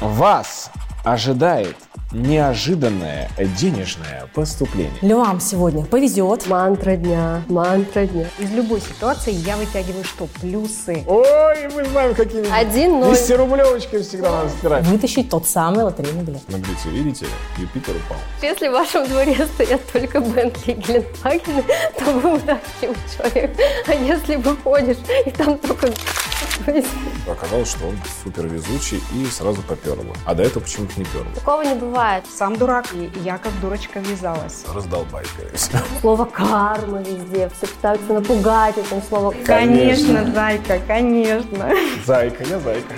Вас ожидает неожиданное денежное поступление. Львам сегодня повезет. Мантра дня, мантра дня. Из любой ситуации я вытягиваю что? Плюсы. Ой, мы знаем, какие Один ноль. 200 рублевочки всегда надо стирать. Вытащить тот самый лотерейный билет. Смотрите, видите, Юпитер упал. Если в вашем дворе стоят только Бентли и Гелендвагены, то вы удачливый человек. А если выходишь, и там только Оказалось, что он супер везучий и сразу попер его. А до этого почему-то не пер. Такого не бывает. Сам дурак, и я как дурочка ввязалась. Раздолбай, скорее всего. Слово карма везде. Все пытаются напугать этим словом. Конечно, зайка, конечно. Зайка, я зайка.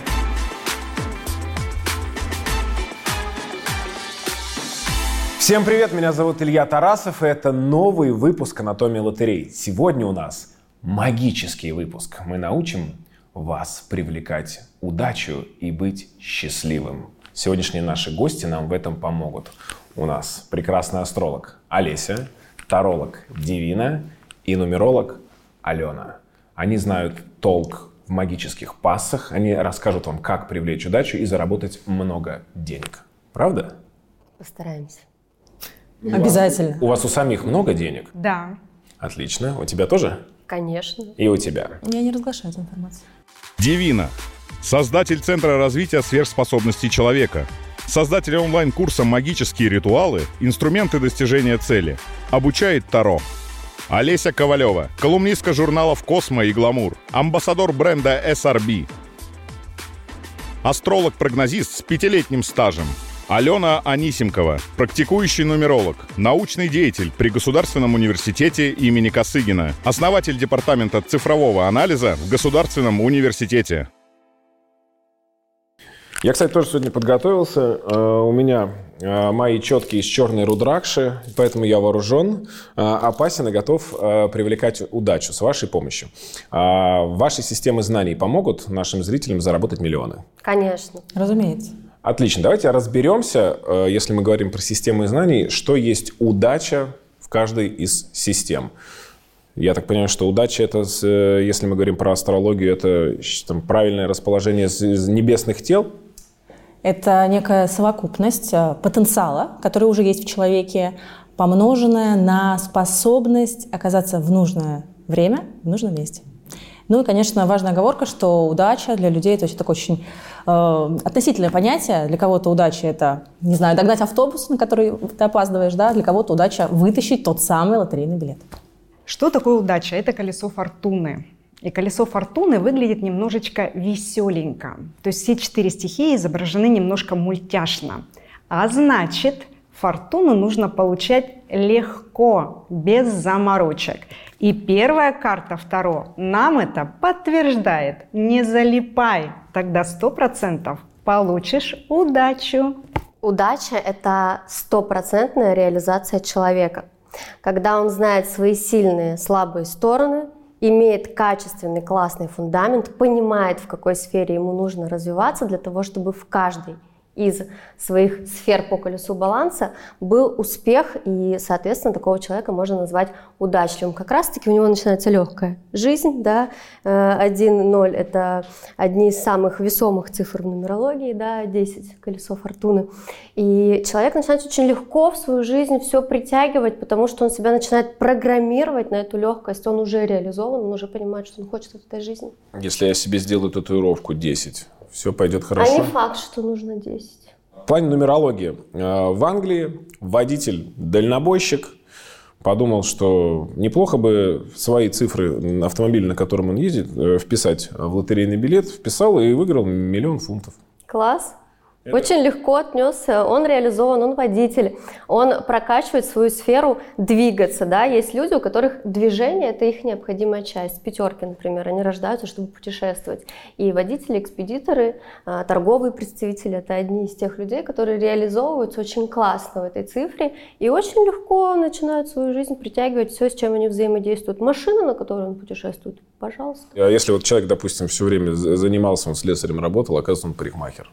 Всем привет, меня зовут Илья Тарасов, и это новый выпуск «Анатомии лотерей». Сегодня у нас магический выпуск. Мы научим вас привлекать удачу и быть счастливым. Сегодняшние наши гости нам в этом помогут. У нас прекрасный астролог Олеся, таролог Дивина и нумеролог Алена. Они знают толк в магических пассах, они расскажут вам, как привлечь удачу и заработать много денег. Правда? Постараемся. Обязательно. У вас у самих много денег? Да. Отлично. У тебя тоже? Конечно. И у тебя. Я не разглашаю эту информацию. Дивина. Создатель Центра развития сверхспособностей человека. Создатель онлайн-курса «Магические ритуалы. Инструменты достижения цели». Обучает Таро. Олеся Ковалева. Колумнистка журналов «Космо» и «Гламур». Амбассадор бренда SRB. Астролог-прогнозист с пятилетним стажем. Алена Анисимкова, практикующий нумеролог, научный деятель при Государственном университете имени Косыгина, основатель департамента цифрового анализа в Государственном университете. Я, кстати, тоже сегодня подготовился. Э, У меня э, мои четки из черной рудракши, поэтому я вооружен, э, опасен и готов привлекать удачу с вашей помощью. Ваши системы знаний помогут нашим зрителям заработать миллионы? Конечно. Разумеется. Отлично. Давайте разберемся, если мы говорим про системы знаний, что есть удача в каждой из систем. Я так понимаю, что удача это, если мы говорим про астрологию, это там, правильное расположение небесных тел. Это некая совокупность э, потенциала, который уже есть в человеке, помноженная на способность оказаться в нужное время, в нужном месте. Ну и, конечно, важная оговорка, что удача для людей это такое очень э, относительное понятие. Для кого-то удача это, не знаю, догнать автобус, на который ты опаздываешь, да, для кого-то удача вытащить тот самый лотерейный билет. Что такое удача? Это колесо фортуны. И колесо фортуны выглядит немножечко веселенько. То есть все четыре стихии изображены немножко мультяшно. А значит, фортуну нужно получать легко, без заморочек. И первая карта Второ нам это подтверждает. Не залипай, тогда 100% получишь удачу. Удача – это стопроцентная реализация человека. Когда он знает свои сильные, слабые стороны, имеет качественный, классный фундамент, понимает, в какой сфере ему нужно развиваться для того, чтобы в каждой из своих сфер по колесу баланса был успех, и, соответственно, такого человека можно назвать удачливым. Как раз-таки у него начинается легкая жизнь, да, 1-0 – это одни из самых весомых цифр в нумерологии, да, 10 – колесо фортуны. И человек начинает очень легко в свою жизнь все притягивать, потому что он себя начинает программировать на эту легкость, он уже реализован, он уже понимает, что он хочет от этой жизни. Если я себе сделаю татуировку 10, все пойдет А хорошо. не факт, что нужно 10. В плане нумерологии. э, В Англии водитель-дальнобойщик подумал, что неплохо бы свои цифры на автомобиль, на котором он ездит, э, вписать в лотерейный билет. Вписал и выиграл миллион фунтов. Класс. Очень легко отнесся, он реализован, он водитель, он прокачивает свою сферу двигаться, да, есть люди, у которых движение это их необходимая часть, пятерки, например, они рождаются, чтобы путешествовать, и водители, экспедиторы, а, торговые представители, это одни из тех людей, которые реализовываются очень классно в этой цифре и очень легко начинают свою жизнь притягивать все, с чем они взаимодействуют. Машина, на которой он путешествует, пожалуйста. А если вот человек, допустим, все время занимался, он слесарем работал, оказывается, он парикмахер.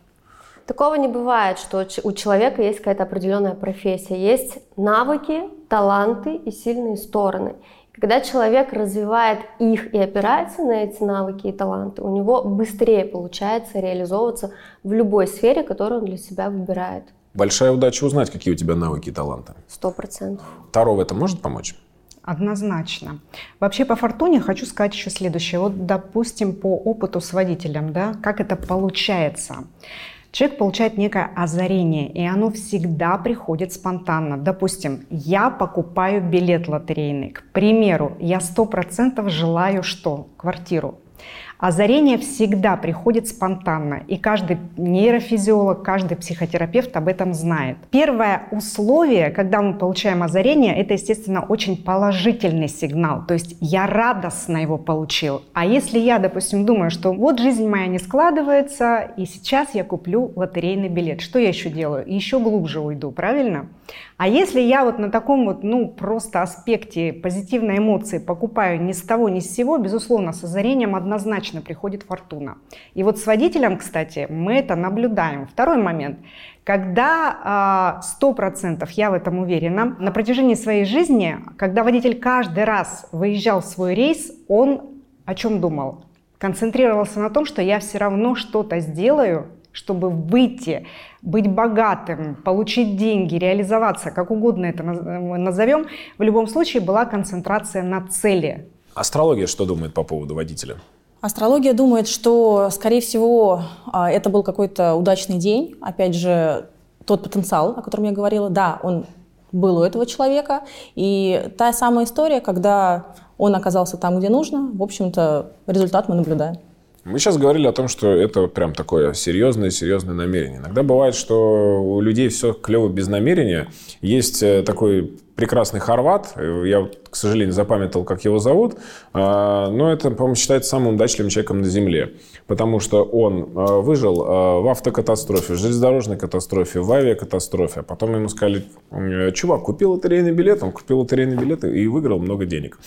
Такого не бывает, что у человека есть какая-то определенная профессия. Есть навыки, таланты и сильные стороны. Когда человек развивает их и опирается на эти навыки и таланты, у него быстрее получается реализовываться в любой сфере, которую он для себя выбирает. Большая удача узнать, какие у тебя навыки и таланты. Сто процентов. Таро в этом может помочь? Однозначно. Вообще по фортуне хочу сказать еще следующее. Вот, допустим, по опыту с водителем, да, как это получается. Человек получает некое озарение, и оно всегда приходит спонтанно. Допустим, я покупаю билет лотерейный. К примеру, я сто процентов желаю что? Квартиру. Озарение всегда приходит спонтанно, и каждый нейрофизиолог, каждый психотерапевт об этом знает. Первое условие, когда мы получаем озарение, это, естественно, очень положительный сигнал, то есть я радостно его получил. А если я, допустим, думаю, что вот жизнь моя не складывается, и сейчас я куплю лотерейный билет, что я еще делаю? Еще глубже уйду, правильно? А если я вот на таком вот, ну, просто аспекте позитивной эмоции покупаю ни с того, ни с сего, безусловно, с озарением однозначно приходит фортуна. И вот с водителем, кстати, мы это наблюдаем. Второй момент. Когда сто процентов, я в этом уверена, на протяжении своей жизни, когда водитель каждый раз выезжал в свой рейс, он о чем думал? Концентрировался на том, что я все равно что-то сделаю, чтобы выйти, быть богатым, получить деньги, реализоваться, как угодно это назовем, в любом случае была концентрация на цели. Астрология что думает по поводу водителя? Астрология думает, что, скорее всего, а, это был какой-то удачный день. Опять же, тот потенциал, о котором я говорила, да, он был у этого человека. И та самая история, когда он оказался там, где нужно, в общем-то, результат мы наблюдаем. Мы сейчас говорили о том, что это прям такое серьезное-серьезное намерение. Иногда бывает, что у людей все клево без намерения. Есть э, такой прекрасный хорват. Я, к сожалению, запамятовал, как его зовут. А, но это, по-моему, считается самым удачливым человеком на Земле. Потому что он а, выжил а, в автокатастрофе, в железнодорожной катастрофе, в авиакатастрофе. Потом ему сказали, чувак, купил лотерейный билет. Он купил лотерейный билет и выиграл много денег.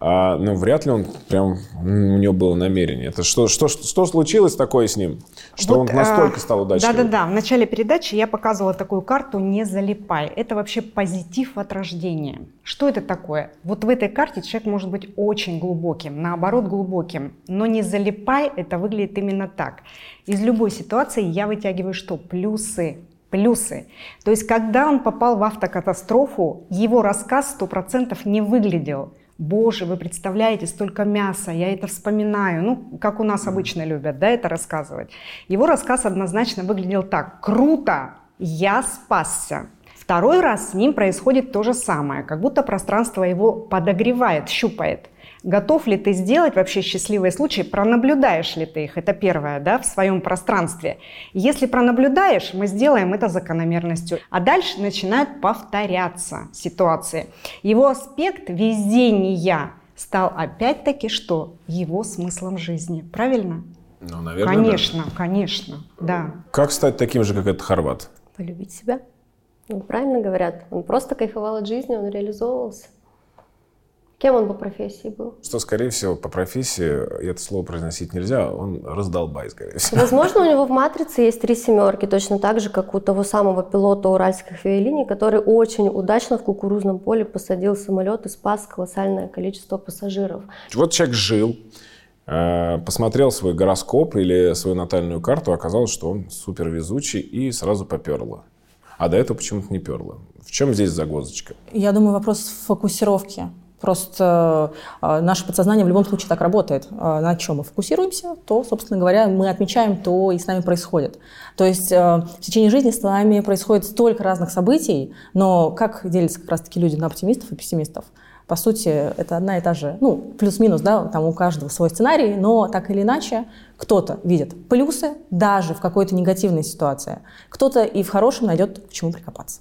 Но вряд ли он прям, у него было намерение. Это что, что, что случилось такое с ним? Что вот, он настолько стал удачливым? Да-да-да. В начале передачи я показывала такую карту «Не залипай». Это вообще позитив от рождения рождения. Что это такое? Вот в этой карте человек может быть очень глубоким, наоборот глубоким, но не залипай, это выглядит именно так. Из любой ситуации я вытягиваю что? Плюсы. Плюсы. То есть, когда он попал в автокатастрофу, его рассказ 100% не выглядел. Боже, вы представляете, столько мяса, я это вспоминаю. Ну, как у нас обычно любят, да, это рассказывать. Его рассказ однозначно выглядел так. Круто, я спасся. Второй раз с ним происходит то же самое, как будто пространство его подогревает, щупает. Готов ли ты сделать вообще счастливые случаи, пронаблюдаешь ли ты их, это первое, да, в своем пространстве. Если пронаблюдаешь, мы сделаем это закономерностью. А дальше начинают повторяться ситуации. Его аспект везения стал опять-таки что? Его смыслом жизни. Правильно? Ну, наверное, Конечно, да. конечно, да. Как стать таким же, как этот хорват? Полюбить себя. Ну, правильно говорят, он просто кайфовал от жизни, он реализовывался. Кем он по профессии был? Что, скорее всего, по профессии, и это слово произносить нельзя, он раздолбай, скорее всего. Возможно, у него в «Матрице» есть три семерки, точно так же, как у того самого пилота уральских авиалиний, который очень удачно в кукурузном поле посадил самолет и спас колоссальное количество пассажиров. Вот человек жил, э, посмотрел свой гороскоп или свою натальную карту, оказалось, что он супер везучий и сразу поперло а до этого почему-то не перло. В чем здесь загвоздочка? Я думаю, вопрос фокусировки. Просто э, наше подсознание в любом случае так работает. Э, на чем мы фокусируемся, то, собственно говоря, мы отмечаем, то и с нами происходит. То есть э, в течение жизни с нами происходит столько разных событий, но как делятся как раз-таки люди на оптимистов и пессимистов? По сути, это одна и та же, ну, плюс-минус, да, там у каждого свой сценарий, но так или иначе кто-то видит плюсы даже в какой-то негативной ситуации, кто-то и в хорошем найдет к чему прикопаться.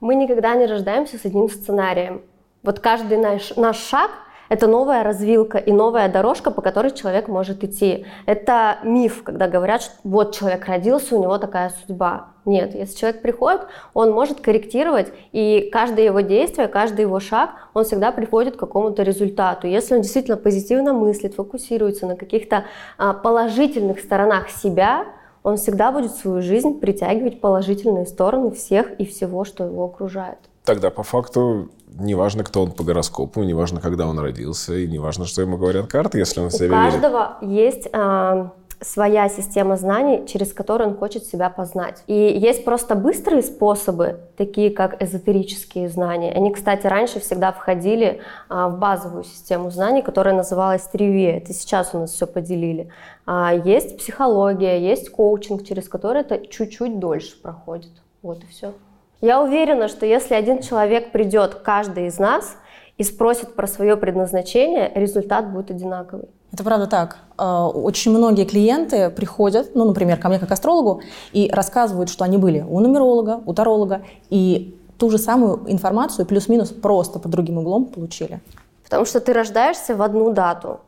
Мы никогда не рождаемся с одним сценарием. Вот каждый наш, наш шаг – это новая развилка и новая дорожка, по которой человек может идти. Это миф, когда говорят, что вот человек родился, у него такая судьба. Нет, если человек приходит, он может корректировать, и каждое его действие, каждый его шаг, он всегда приходит к какому-то результату. Если он действительно позитивно мыслит, фокусируется на каких-то а, положительных сторонах себя, он всегда будет свою жизнь притягивать положительные стороны всех и всего, что его окружает. Тогда по факту неважно, кто он по гороскопу, неважно, когда он родился, и неважно, что ему говорят карты, если он У себя верит. каждого есть а, своя система знаний, через которую он хочет себя познать. И есть просто быстрые способы, такие как эзотерические знания. Они, кстати, раньше всегда входили а, в базовую систему знаний, которая называлась Тривия. Это сейчас у нас все поделили. А, есть психология, есть коучинг, через который это чуть-чуть дольше проходит. Вот и все. Я уверена, что если один человек придет, каждый из нас, и спросит про свое предназначение, результат будет одинаковый. Это правда так. А, Очень многие клиенты приходят, ну, например, ко мне как астрологу, и рассказывают, что они были у нумеролога, у таролога, и ту же самую информацию плюс-минус просто под другим углом получили. Потому что ты рождаешься в одну дату.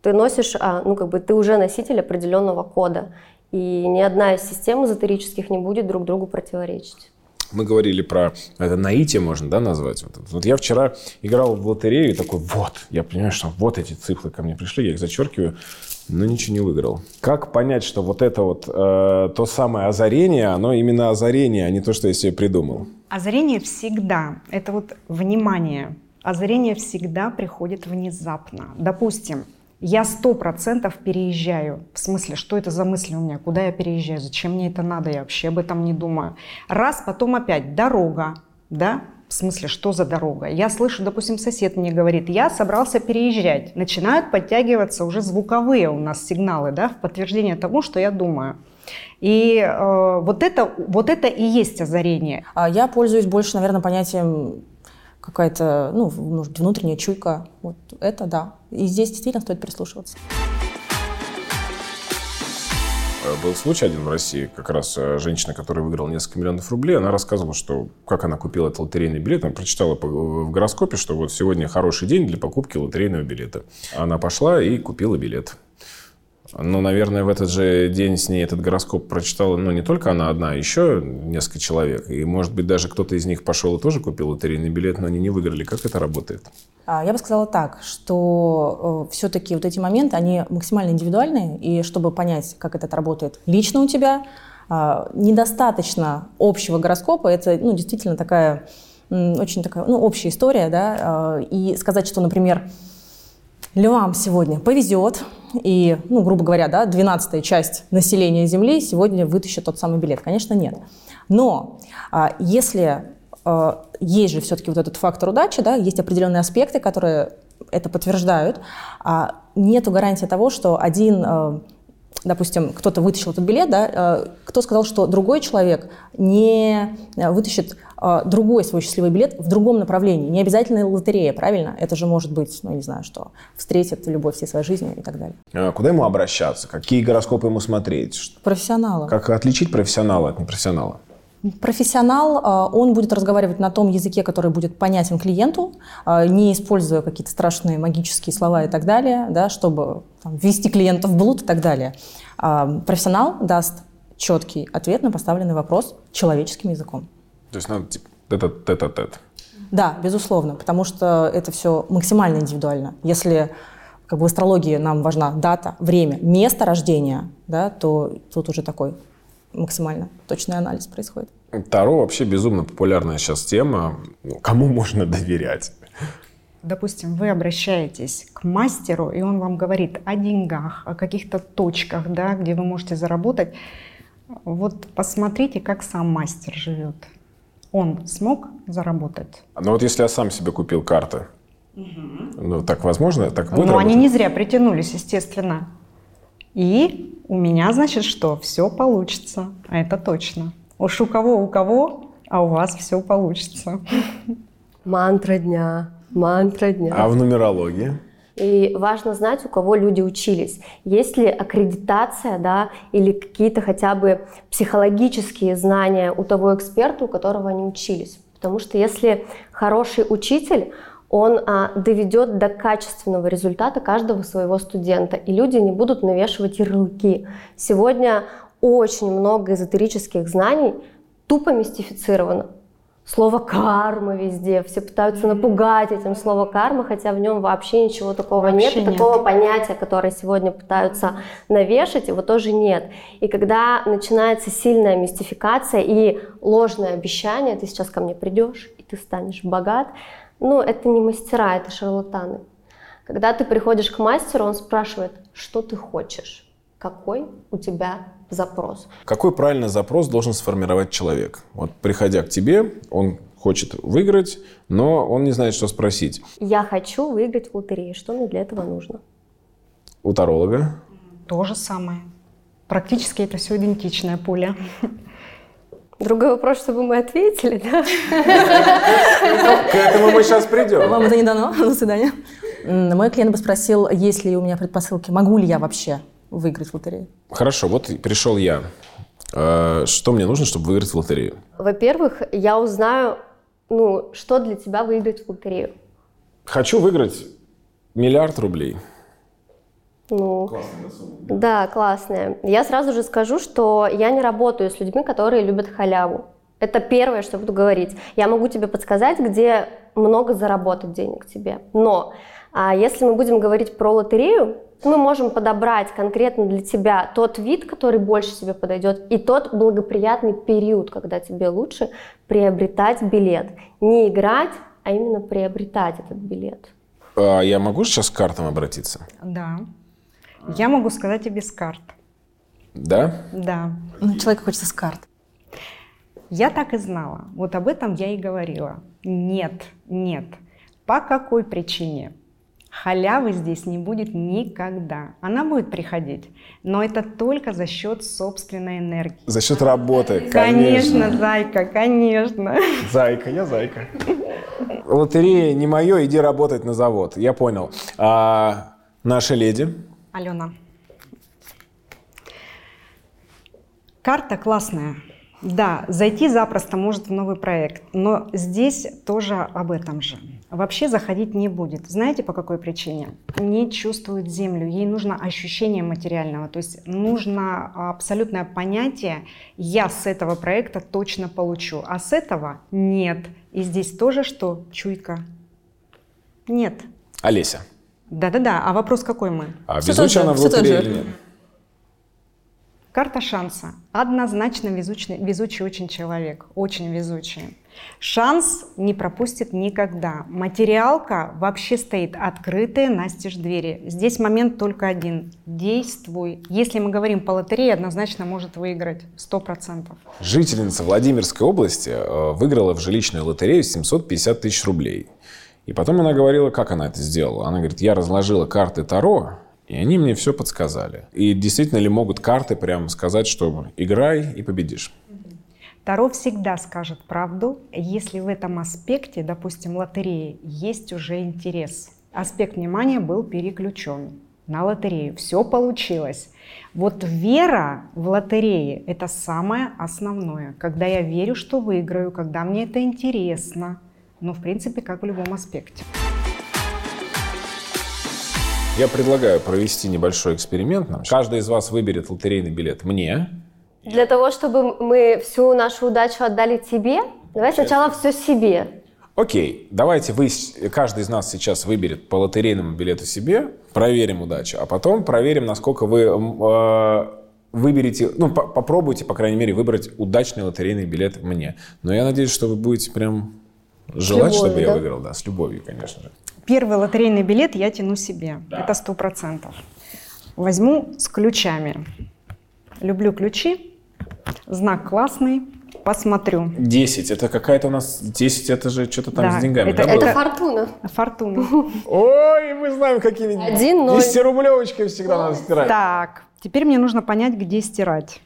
Ты носишь, а, ну как бы ты уже носитель определенного кода. И ни одна из систем эзотерических не будет друг другу противоречить. Мы говорили про это наитие можно, да, назвать. Вот, вот я вчера играл в лотерею и такой, вот, я понимаю, что вот эти цифры ко мне пришли, я их зачеркиваю, но ничего не выиграл. Как понять, что вот это вот э, то самое озарение, оно именно озарение, а не то, что я себе придумал? Озарение всегда, это вот внимание, озарение всегда приходит внезапно. Допустим, я сто процентов переезжаю. В смысле, что это за мысли у меня? Куда я переезжаю? Зачем мне это надо? Я вообще об этом не думаю. Раз, потом опять дорога, да? В смысле, что за дорога? Я слышу, допустим, сосед мне говорит, я собрался переезжать. Начинают подтягиваться уже звуковые у нас сигналы, да, в подтверждение того, что я думаю. И э, вот, это, вот это и есть озарение. А Я пользуюсь больше, наверное, понятием какая-то, ну, может внутренняя чуйка. Вот это да. И здесь действительно стоит прислушиваться. Э, Был случай один в России, как раз э, женщина, которая выиграла несколько миллионов рублей, она рассказывала, что как она купила этот лотерейный билет. Она прочитала по- в гороскопе, что вот сегодня хороший день для покупки лотерейного билета. Она пошла и купила билет. Ну, наверное, в этот же день с ней этот гороскоп прочитала, ну, не только она одна, а еще несколько человек. И, может быть, даже кто-то из них пошел и тоже купил лотерейный билет, но они не выиграли. Как это работает? А, Я бы сказала так, что все-таки вот эти моменты, они максимально индивидуальные, и чтобы понять, как это работает лично у тебя, а, недостаточно общего гороскопа, это ну, действительно такая очень такая ну, общая история, да, и сказать, что, например, львам сегодня повезет, и, ну, грубо говоря, да, 12 часть населения Земли сегодня вытащит тот самый билет. Конечно, нет. Но а, если а, есть же все-таки вот этот фактор удачи, да, есть определенные аспекты, которые это подтверждают, а нету гарантии того, что один а, допустим, кто-то вытащил этот билет, да, э, кто сказал, что другой человек не э, вытащит э, другой свой счастливый билет в другом направлении. Не обязательно лотерея, правильно? Это же может быть, ну, не знаю, что встретит любовь всей своей жизни и так далее. А Куда ему обращаться? Какие гороскопы ему смотреть? Профессионала. Как отличить профессионала от непрофессионала? Профессионал, э, он будет разговаривать на том языке, который будет понятен клиенту, э, не используя какие-то страшные магические слова и так далее, да, чтобы там, ввести клиента в блуд и так далее. А Профессионал даст четкий ответ на поставленный вопрос человеческим языком. То есть надо типа это тет-а-тет. Да, безусловно, потому что это все максимально индивидуально. Если как бы в астрологии нам важна дата, время, место рождения, да, то тут уже такой максимально точный анализ происходит. Таро вообще безумно популярная сейчас тема. Ну, Кому можно доверять? Допустим, вы обращаетесь к мастеру, и он вам говорит о деньгах, о каких-то точках, да, где вы можете заработать. Вот посмотрите, как сам мастер живет. Он смог заработать? Но вот если я сам себе купил карты, ну так возможно? Так будет Ну, они не зря притянулись, естественно. И у меня, значит, что? Все получится. А это точно. Уж у кого, у кого, а у вас все получится. Мантра дня, мантра дня. А в нумерологии? И важно знать, у кого люди учились. Есть ли аккредитация, да, или какие-то хотя бы психологические знания у того эксперта, у которого они учились. Потому что если хороший учитель, он а, доведет до качественного результата каждого своего студента, и люди не будут навешивать ярлыки. Сегодня очень много эзотерических знаний тупо мистифицировано. Слово карма везде, все пытаются напугать этим слово карма, хотя в нем вообще ничего такого Вообще нет, и нет. такого понятия, которое сегодня пытаются навешать, его тоже нет. И когда начинается сильная мистификация и ложное обещание, ты сейчас ко мне придешь, и ты станешь богат, Ну, это не мастера, это шарлатаны. Когда ты приходишь к мастеру, он спрашивает, что ты хочешь, какой у тебя запрос. Какой правильный запрос должен сформировать человек? Вот приходя к тебе, он хочет выиграть, но он не знает, что спросить. Я хочу выиграть в лотерее. Что мне для этого нужно? У таролога То же самое. Практически это все идентичное поле. Другой вопрос, чтобы мы ответили, да? К этому мы сейчас придем. Вам это не дано? До свидания. Мой клиент бы спросил, есть ли у меня предпосылки, могу ли я вообще выиграть в лотерею. Хорошо, вот пришел я. Э, Что мне нужно, чтобы выиграть в лотерею? Во-первых, я узнаю, ну, что для тебя выиграть в лотерею. Хочу выиграть миллиард рублей. Ну, да, классная. Я сразу же скажу, что я не работаю с людьми, которые любят халяву. Это первое, что буду говорить. Я могу тебе подсказать, где много заработать денег тебе. Но а если мы будем говорить про лотерею, то мы можем подобрать конкретно для тебя тот вид, который больше тебе подойдет, и тот благоприятный период, когда тебе лучше приобретать билет. Не играть, а именно приобретать этот билет. А я могу сейчас к картам обратиться? Да. Я могу сказать и без карт. Да? Да. Ну, человеку хочется с карт. Я так и знала. Вот об этом я и говорила. Нет, нет. По какой причине? Халявы здесь не будет никогда. Она будет приходить, но это только за счет собственной энергии. За счет работы, Конечно, конечно. зайка, конечно. Зайка, я зайка. Лотерея не мое, иди работать на завод. Я понял. А наша леди? Алена. Карта классная. Да, зайти запросто может в новый проект, но здесь тоже об этом же. Вообще заходить не будет. Знаете по какой причине? Не чувствует землю, ей нужно ощущение материального, то есть нужно абсолютное понятие «я с этого проекта точно получу», а с этого нет. И здесь тоже что? Чуйка. Нет. Олеся. Да-да-да, а вопрос какой мы? А везучая же, она в лотерее или нет? Карта шанса. Однозначно везучий, везучий очень человек, очень везучий. Шанс не пропустит никогда. Материалка вообще стоит открытые настежь двери. Здесь момент только один. Действуй. Если мы говорим по лотерее, однозначно может выиграть 100%. Жительница Владимирской области э, выиграла в жилищную лотерею 750 тысяч рублей. И потом она говорила, как она это сделала. Она говорит, я разложила карты Таро, и они мне все подсказали. И действительно ли могут карты прям сказать, что играй и победишь? Таро всегда скажет правду, если в этом аспекте, допустим, лотереи, есть уже интерес. Аспект внимания был переключен на лотерею. Все получилось. Вот вера в лотерее – это самое основное. Когда я верю, что выиграю, когда мне это интересно. Ну, в принципе, как в любом аспекте. Я предлагаю провести небольшой эксперимент. нам. Каждый из вас выберет лотерейный билет мне. Для того, чтобы мы всю нашу удачу отдали тебе, давай сначала все себе. Окей, давайте вы, каждый из нас сейчас выберет по лотерейному билету себе, проверим удачу, а потом проверим, насколько вы э, выберете, ну, по- попробуйте, по крайней мере, выбрать удачный лотерейный билет мне. Но я надеюсь, что вы будете прям желать, любовью, чтобы я да? выиграл, да, с любовью, конечно же. Первый лотерейный билет я тяну себе. Это сто процентов. Возьму с ключами. Люблю ключи. Знак классный. Посмотрю. 10, это какая-то у нас, 10, это же что-то там Да, с деньгами, это- да, Это было? фортуна. Фортуна. Ой, мы знаем, какими Один ноль. 10-рублевочкой всегда надо стирать. Так, теперь мне нужно понять, где стирать.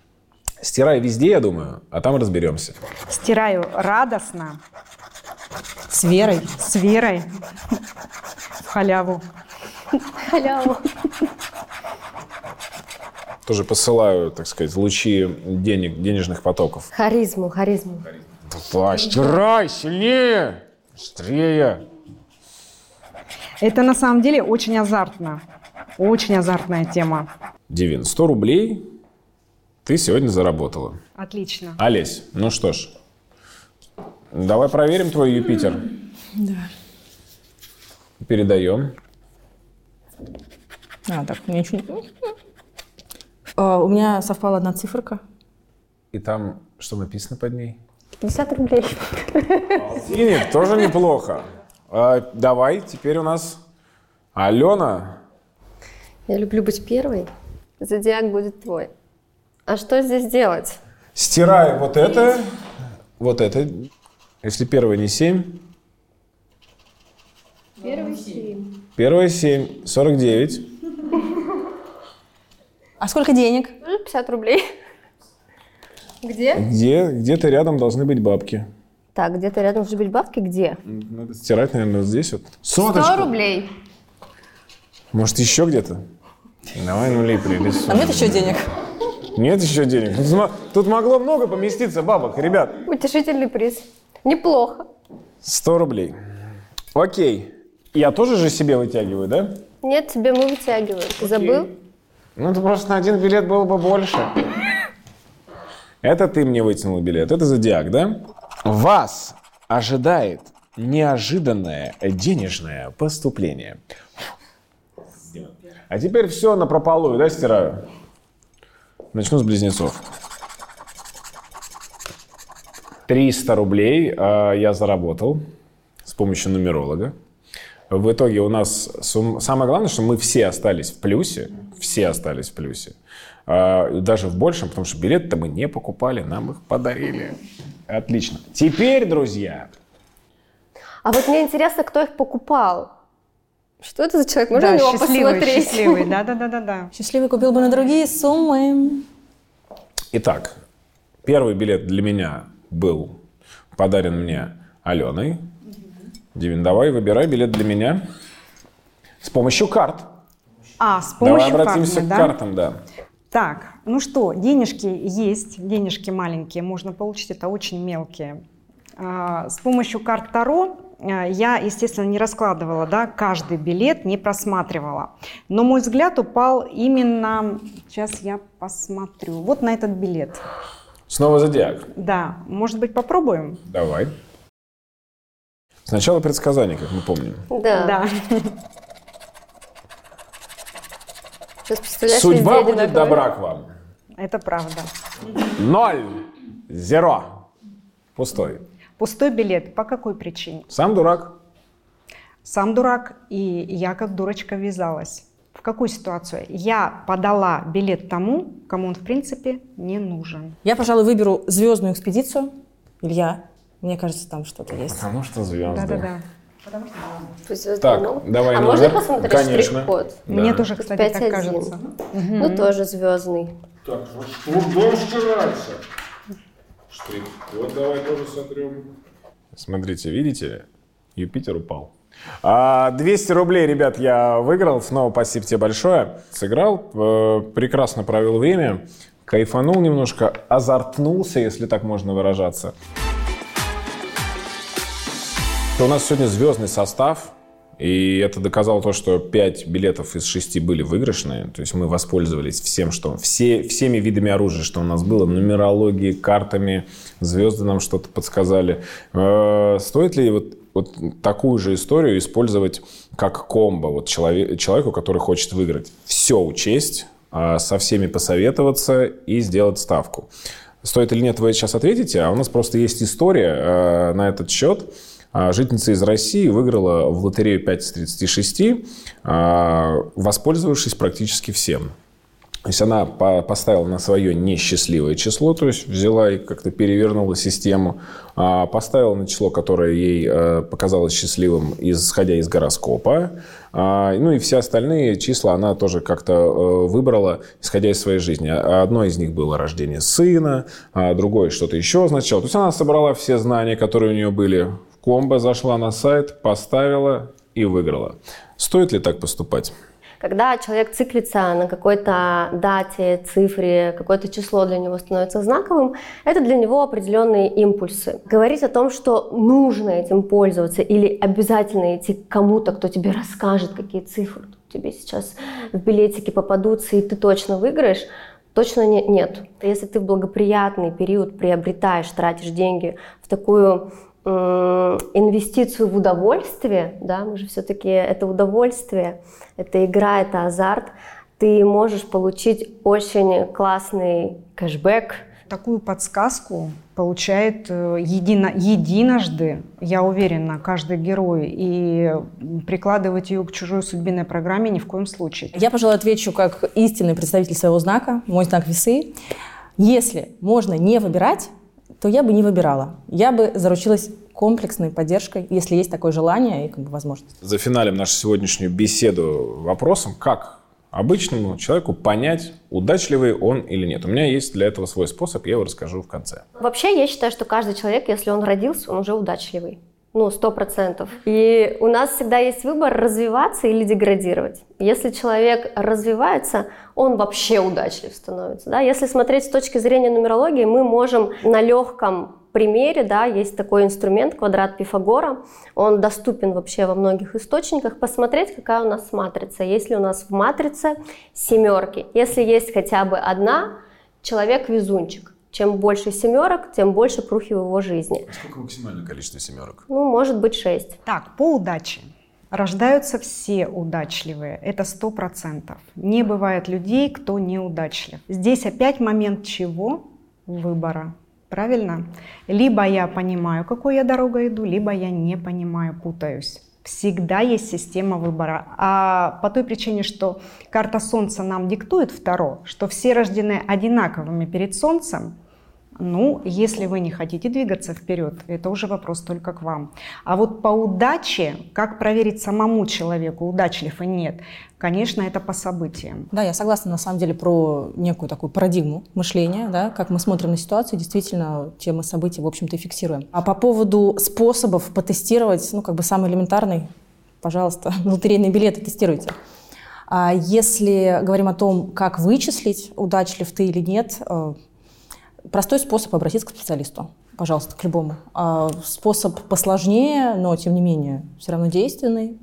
Стирай везде, я думаю, а там разберемся. Стираю радостно, С верой. с верой, в халяву. Халяву. Тоже посылаю, так сказать, лучи денег, денежных потоков. Харизму, харизму. Давай, стирай сильнее, быстрее. Это на самом деле очень азартно. Очень азартная тема. Дивин, 100 рублей ты сегодня заработала. Отлично. Олесь, ну что ж, давай проверим твой Юпитер. Да. Передаем. А, так, у меня ничего не... А, У меня совпала одна циферка. И там что написано под ней? 50 рублей. Синий, тоже неплохо. А, давай, теперь у нас Алена. Я люблю быть первой. Зодиак будет твой. А что здесь делать? Стираю вот это, вот это. Если первое не 7. Первый семь. Первое 7, 49. А сколько денег? 50 рублей. Где? Где, где-то рядом должны быть бабки. Так, где-то рядом должны быть бабки. Где? Надо стирать, наверное, вот здесь вот. 100 Соточку. рублей. Может, еще где-то? Давай нули А пририсуем. нет еще денег? Нет еще денег. Тут могло много поместиться бабок, ребят. Утешительный приз. Неплохо. 100 рублей. Окей. Я тоже же себе вытягиваю, да? Нет, тебе мы вытягиваем. Ты забыл? Ну, это просто на один билет было бы больше. Это ты мне вытянул билет. Это зодиак, да? Вас ожидает неожиданное денежное поступление. А теперь все на прополую, да, стираю? Начну с близнецов. 300 рублей э, я заработал с помощью нумеролога. В итоге у нас сум- самое главное, что мы все остались в плюсе, все остались в плюсе, А, даже в большем, потому что билеты-то мы не покупали, нам их подарили. Отлично. Теперь, друзья, А вот мне интересно, кто их покупал. Что это за человек? Можно да, на него счастливый, посмотреть? счастливый, да, да, да, да, да. Счастливый купил бы на другие суммы. итак, первый билет для меня был подарен мне Аленой. Дивин, давай выбирай билет для меня с помощью карт. А, с Давай помощью обратимся карты, к да? картам, да. Так, ну что, денежки есть, денежки маленькие, можно получить, это очень мелкие. А, С помощью карт Таро а, я, естественно, не раскладывала, да, каждый билет не просматривала. Но мой взгляд упал именно, сейчас я посмотрю, вот на этот билет. Снова зодиак. Да, может быть, попробуем? Давай. Сначала предсказание, как мы помним. Да. Да. Сейчас представляешь, Судьба будет добра к вам. Это правда. Ноль. Зеро. Пустой. Пустой билет. По какой причине? Сам дурак. Сам дурак, и я как дурочка ввязалась. В какую ситуацию? Я подала билет тому, кому он, в принципе, не нужен. Я, пожалуй, выберу звездную экспедицию. Илья, мне кажется, там что-то есть. Потому что звезды. Да-да-да. Пусть звезды Так, могут. давай А номер. можно посмотреть Конечно. штрих-код? Да. Мне тоже, кстати, так 5-1. кажется. Ну, тоже звездный. Так, трудом стирается. Штрих. Вот давай тоже сотрем. Смотрите, видите? Юпитер упал. А, 200 рублей, ребят, я выиграл. Снова спасибо тебе большое. Сыграл, э, прекрасно провел время, кайфанул немножко, азартнулся, если так можно выражаться. У нас сегодня звездный состав, и это доказало то, что 5 билетов из 6 были выигрышные. То есть мы воспользовались всем, что все, всеми видами оружия, что у нас было, нумерологией, картами, звезды нам что-то подсказали. Э, Стоит ли вот, вот такую же историю использовать как комбо вот человек, человеку, который хочет выиграть? Все учесть, а, со всеми посоветоваться и сделать ставку. Стоит или нет, вы сейчас ответите, а у нас просто есть история э, на этот счет. А, Жительница из России выиграла в лотерею 5 из 36, а, воспользовавшись практически всем. То есть она по- поставила на свое несчастливое число, то есть взяла и как-то перевернула систему, а, поставила на число, которое ей э, показалось счастливым, исходя из гороскопа. А, Ну и все остальные числа она тоже как-то э, выбрала, исходя из своей жизни. А Одно из них было рождение сына, другое что-то еще означало. То есть она собрала все знания, которые у нее были в комбо, зашла на сайт, поставила и выиграла. Стоит ли так поступать? Когда человек циклится на какой-то дате, цифре, какое-то число для него становится знаковым, это для него определенные импульсы. Говорить о том, что нужно этим пользоваться или обязательно идти к кому-то, кто тебе расскажет, какие цифры тебе сейчас в билетике попадутся, и ты точно выиграешь, точно не- нет. Если ты в благоприятный период приобретаешь, тратишь деньги в такую инвестицию в удовольствие, да, мы же все-таки это удовольствие, это игра, это азарт, ты можешь получить очень классный кэшбэк, Такую подсказку получает э, едино, единожды, я уверена, каждый герой. И прикладывать ее к чужой судьбиной программе ни в коем случае. Я, пожалуй, отвечу как истинный представитель своего знака, мой знак весы. Если можно не выбирать, то я бы не выбирала. Я бы заручилась комплексной поддержкой, если есть такое желание и как бы, возможность. Зафиналим нашу сегодняшнюю беседу вопросом, как обычному человеку понять, удачливый он или нет. У меня есть для этого свой способ, я его расскажу в конце. Вообще, я считаю, что каждый человек, если он родился, он уже удачливый. Ну, сто процентов. И у нас всегда есть выбор развиваться или деградировать. Если человек развивается, он вообще удачлив становится. Да? Если смотреть с точки зрения нумерологии, мы можем на легком примере, да, есть такой инструмент, квадрат Пифагора, он доступен вообще во многих источниках, посмотреть, какая у нас матрица. Если у нас в матрице семерки, если есть хотя бы одна, человек везунчик. Чем больше семерок, тем больше прухи в его жизни. А сколько максимальное количество семерок? Ну, может быть, шесть. Так, по удаче. Рождаются все удачливые, это сто процентов. Не бывает людей, кто неудачлив. Здесь опять момент чего? Выбора. Правильно? Либо я понимаю, какой я дорогой иду, либо я не понимаю, путаюсь. Всегда есть система выбора. А по той причине, что карта Солнца нам диктует второ, что все рождены одинаковыми перед Солнцем, ну, если вы не хотите двигаться вперед, это уже вопрос только к вам. А вот по удаче, как проверить самому человеку, удачлив и нет, конечно, это по событиям. Да, я согласна на самом деле про некую такую парадигму мышления, да, как мы смотрим на ситуацию, действительно, те мы события, в общем-то, и фиксируем. А по поводу способов потестировать, ну, как бы самый элементарный, пожалуйста, лотерейные билеты тестируйте. А если говорим о том, как вычислить, удачлив ты или нет, э, Простой способ обратиться к специалисту, пожалуйста, к любому. А способ посложнее, но тем не менее все равно действенный.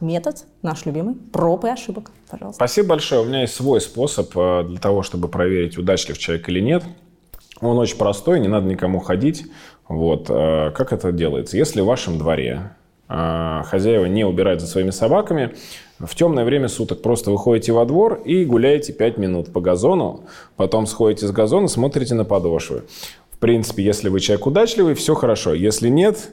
Метод наш любимый. Проб и ошибок, пожалуйста. Спасибо большое. У меня есть свой способ э, для того, чтобы проверить, удачлив человек или нет. Он очень простой, не надо никому ходить. Вот. Э, как это делается? Если в вашем дворе э, хозяева не убирают за своими собаками, в темное время суток просто выходите во двор и гуляете 5 минут по газону, потом сходите с газона, смотрите на подошвы. В принципе, если вы человек удачливый, все хорошо. Если нет,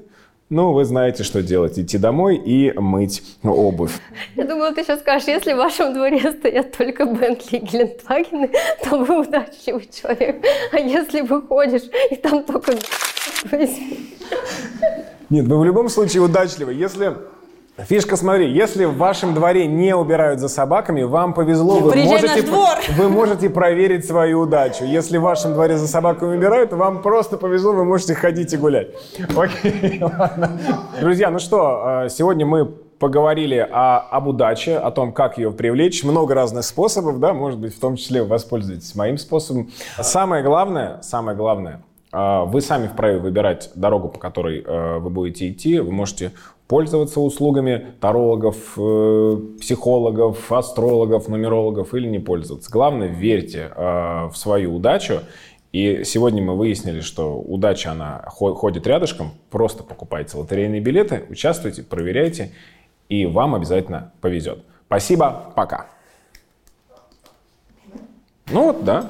ну, вы знаете, что делать. Идти домой и мыть обувь. Я думала, ты сейчас скажешь, если в вашем дворе стоят только Бентли и Гелендвагены, то вы удачливый человек. А если выходишь, и там только... Нет, вы в любом случае удачливый. Если Фишка, смотри, если в вашем дворе не убирают за собаками, вам повезло, вы можете, вы можете проверить свою удачу. Если в вашем дворе за собаками убирают, вам просто повезло, вы можете ходить и гулять. Окей, ладно. Друзья, ну что, э, сегодня мы поговорили о, об удаче, о том, как ее привлечь. Много разных способов, да, может быть, в том числе воспользуйтесь моим способом. Самое главное, самое главное, э, вы сами вправе выбирать дорогу, по которой э, вы будете идти. Вы можете пользоваться услугами тарологов, э, психологов, астрологов, нумерологов или не пользоваться. Главное, верьте э, в свою удачу. И сегодня мы выяснили, что удача, она ходит рядышком. Просто покупайте лотерейные билеты, участвуйте, проверяйте, и вам обязательно повезет. Спасибо, пока. Ну вот, да.